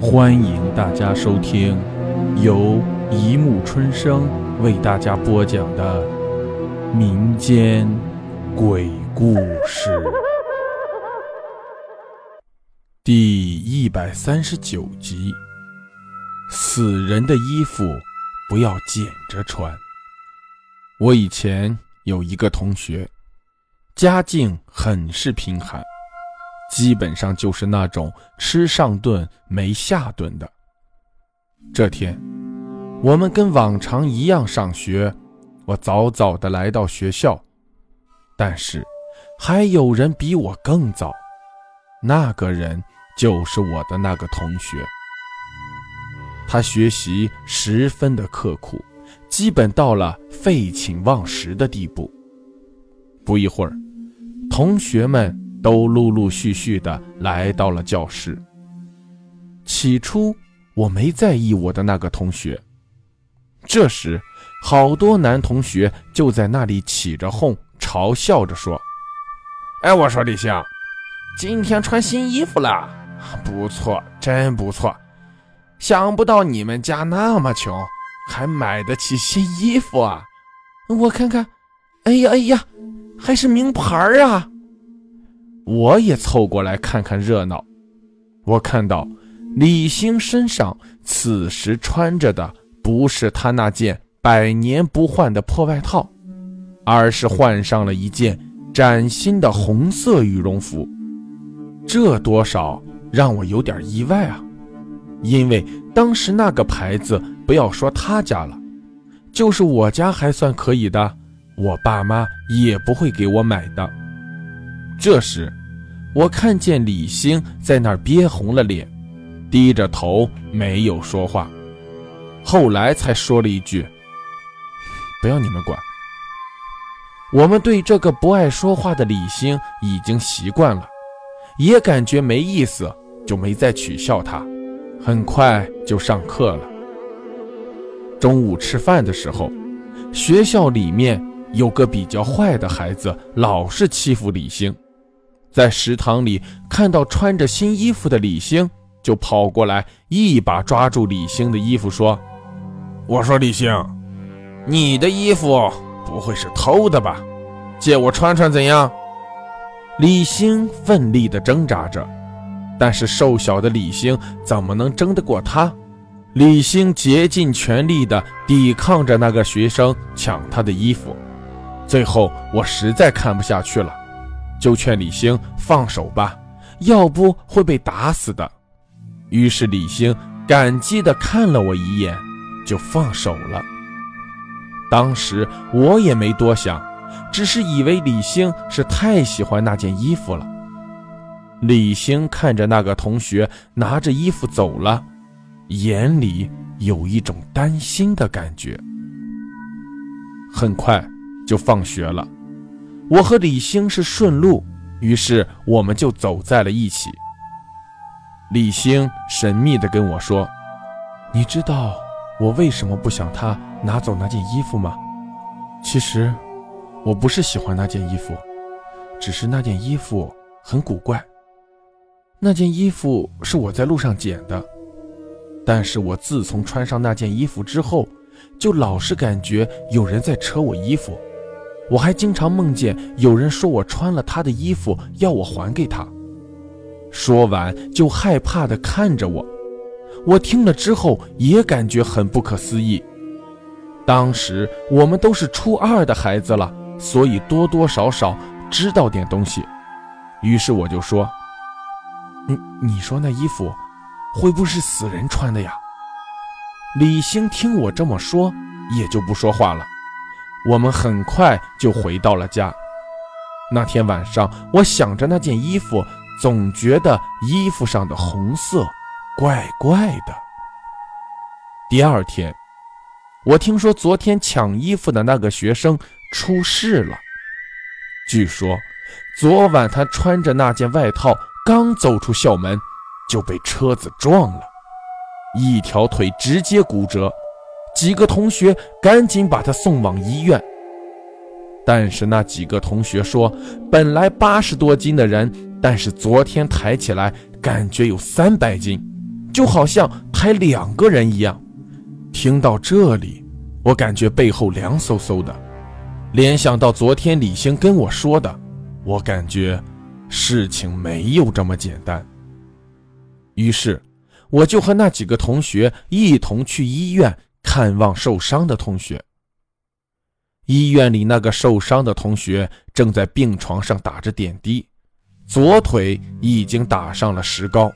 欢迎大家收听由一木春生为大家播讲的民间鬼故事第一百三十九集：死人的衣服不要捡着穿。我以前有一个同学，家境很是贫寒。基本上就是那种吃上顿没下顿的。这天，我们跟往常一样上学，我早早的来到学校，但是还有人比我更早，那个人就是我的那个同学。他学习十分的刻苦，基本到了废寝忘食的地步。不一会儿，同学们。都陆陆续续的来到了教室。起初我没在意我的那个同学，这时好多男同学就在那里起着哄，嘲笑着说：“哎，我说李星，今天穿新衣服了，不错，真不错。想不到你们家那么穷，还买得起新衣服啊！我看看，哎呀哎呀，还是名牌啊！”我也凑过来看看热闹，我看到李星身上此时穿着的不是他那件百年不换的破外套，而是换上了一件崭新的红色羽绒服，这多少让我有点意外啊！因为当时那个牌子，不要说他家了，就是我家还算可以的，我爸妈也不会给我买的。这时。我看见李星在那儿憋红了脸，低着头没有说话，后来才说了一句：“不要你们管。”我们对这个不爱说话的李星已经习惯了，也感觉没意思，就没再取笑他。很快就上课了。中午吃饭的时候，学校里面有个比较坏的孩子，老是欺负李星。在食堂里看到穿着新衣服的李星，就跑过来一把抓住李星的衣服，说：“我说李星，你的衣服不会是偷的吧？借我穿穿怎样？”李星奋力地挣扎着，但是瘦小的李星怎么能争得过他？李星竭尽全力地抵抗着那个学生抢他的衣服，最后我实在看不下去了。就劝李星放手吧，要不会被打死的。于是李星感激地看了我一眼，就放手了。当时我也没多想，只是以为李星是太喜欢那件衣服了。李星看着那个同学拿着衣服走了，眼里有一种担心的感觉。很快就放学了。我和李星是顺路，于是我们就走在了一起。李星神秘地跟我说：“你知道我为什么不想他拿走那件衣服吗？其实，我不是喜欢那件衣服，只是那件衣服很古怪。那件衣服是我在路上捡的，但是我自从穿上那件衣服之后，就老是感觉有人在扯我衣服。”我还经常梦见有人说我穿了他的衣服，要我还给他。说完就害怕地看着我，我听了之后也感觉很不可思议。当时我们都是初二的孩子了，所以多多少少知道点东西。于是我就说：“你你说那衣服会不会是死人穿的呀？”李星听我这么说，也就不说话了。我们很快就回到了家。那天晚上，我想着那件衣服，总觉得衣服上的红色怪怪的。第二天，我听说昨天抢衣服的那个学生出事了。据说，昨晚他穿着那件外套刚走出校门，就被车子撞了，一条腿直接骨折。几个同学赶紧把他送往医院，但是那几个同学说，本来八十多斤的人，但是昨天抬起来感觉有三百斤，就好像抬两个人一样。听到这里，我感觉背后凉飕飕的，联想到昨天李星跟我说的，我感觉事情没有这么简单。于是，我就和那几个同学一同去医院看望受伤的同学。医院里那个受伤的同学正在病床上打着点滴，左腿已经打上了石膏，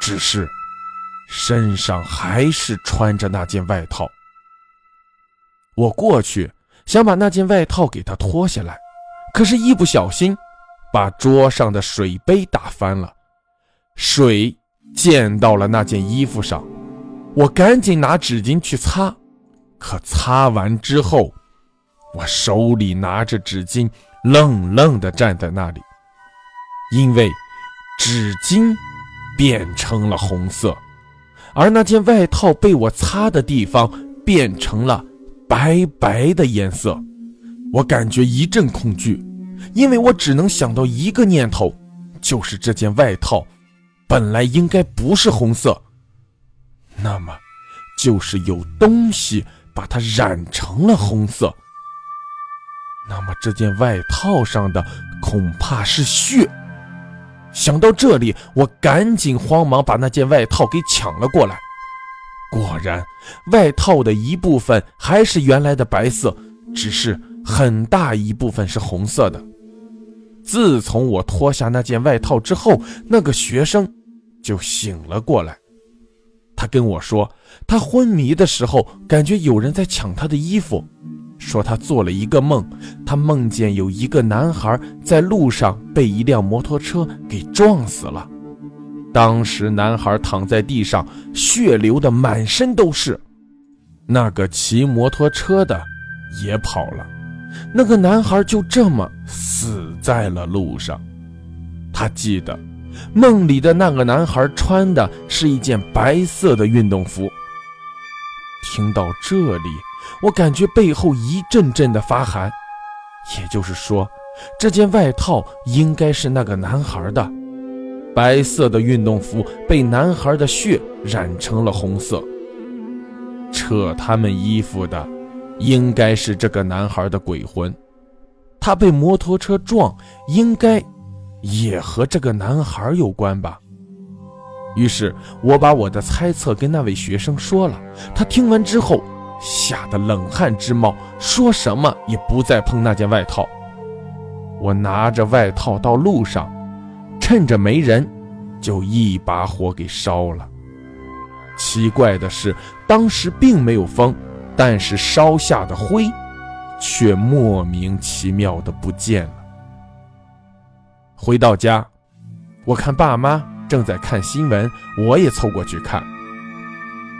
只是身上还是穿着那件外套。我过去想把那件外套给他脱下来，可是，一不小心把桌上的水杯打翻了，水溅到了那件衣服上。我赶紧拿纸巾去擦，可擦完之后。我手里拿着纸巾，愣愣地站在那里，因为纸巾变成了红色，而那件外套被我擦的地方变成了白白的颜色。我感觉一阵恐惧，因为我只能想到一个念头，就是这件外套本来应该不是红色，那么就是有东西把它染成了红色。那么这件外套上的恐怕是血。想到这里，我赶紧慌忙把那件外套给抢了过来。果然，外套的一部分还是原来的白色，只是很大一部分是红色的。自从我脱下那件外套之后，那个学生就醒了过来。他跟我说，他昏迷的时候感觉有人在抢他的衣服。说他做了一个梦，他梦见有一个男孩在路上被一辆摩托车给撞死了。当时男孩躺在地上，血流的满身都是。那个骑摩托车的也跑了，那个男孩就这么死在了路上。他记得，梦里的那个男孩穿的是一件白色的运动服。听到这里。我感觉背后一阵阵的发寒，也就是说，这件外套应该是那个男孩的。白色的运动服被男孩的血染成了红色。扯他们衣服的，应该是这个男孩的鬼魂。他被摩托车撞，应该也和这个男孩有关吧。于是我把我的猜测跟那位学生说了，他听完之后。吓得冷汗直冒，说什么也不再碰那件外套。我拿着外套到路上，趁着没人，就一把火给烧了。奇怪的是，当时并没有风，但是烧下的灰却莫名其妙的不见了。回到家，我看爸妈正在看新闻，我也凑过去看。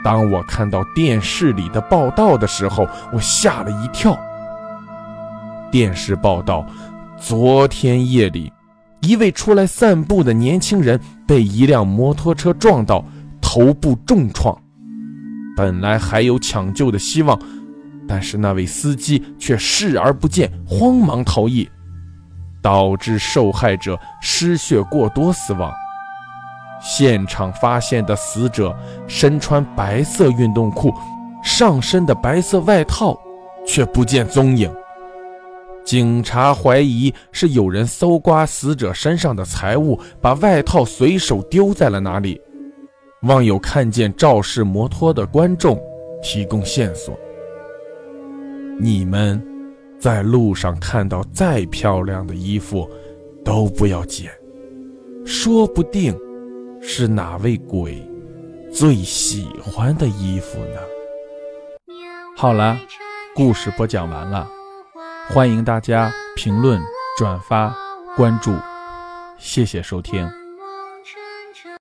当我看到电视里的报道的时候，我吓了一跳。电视报道，昨天夜里，一位出来散步的年轻人被一辆摩托车撞到，头部重创。本来还有抢救的希望，但是那位司机却视而不见，慌忙逃逸，导致受害者失血过多死亡。现场发现的死者身穿白色运动裤，上身的白色外套却不见踪影。警察怀疑是有人搜刮死者身上的财物，把外套随手丢在了哪里。望有看见肇事摩托的观众提供线索。你们在路上看到再漂亮的衣服，都不要捡，说不定。是哪位鬼最喜欢的衣服呢？好了，故事播讲完了，欢迎大家评论、转发、关注，谢谢收听。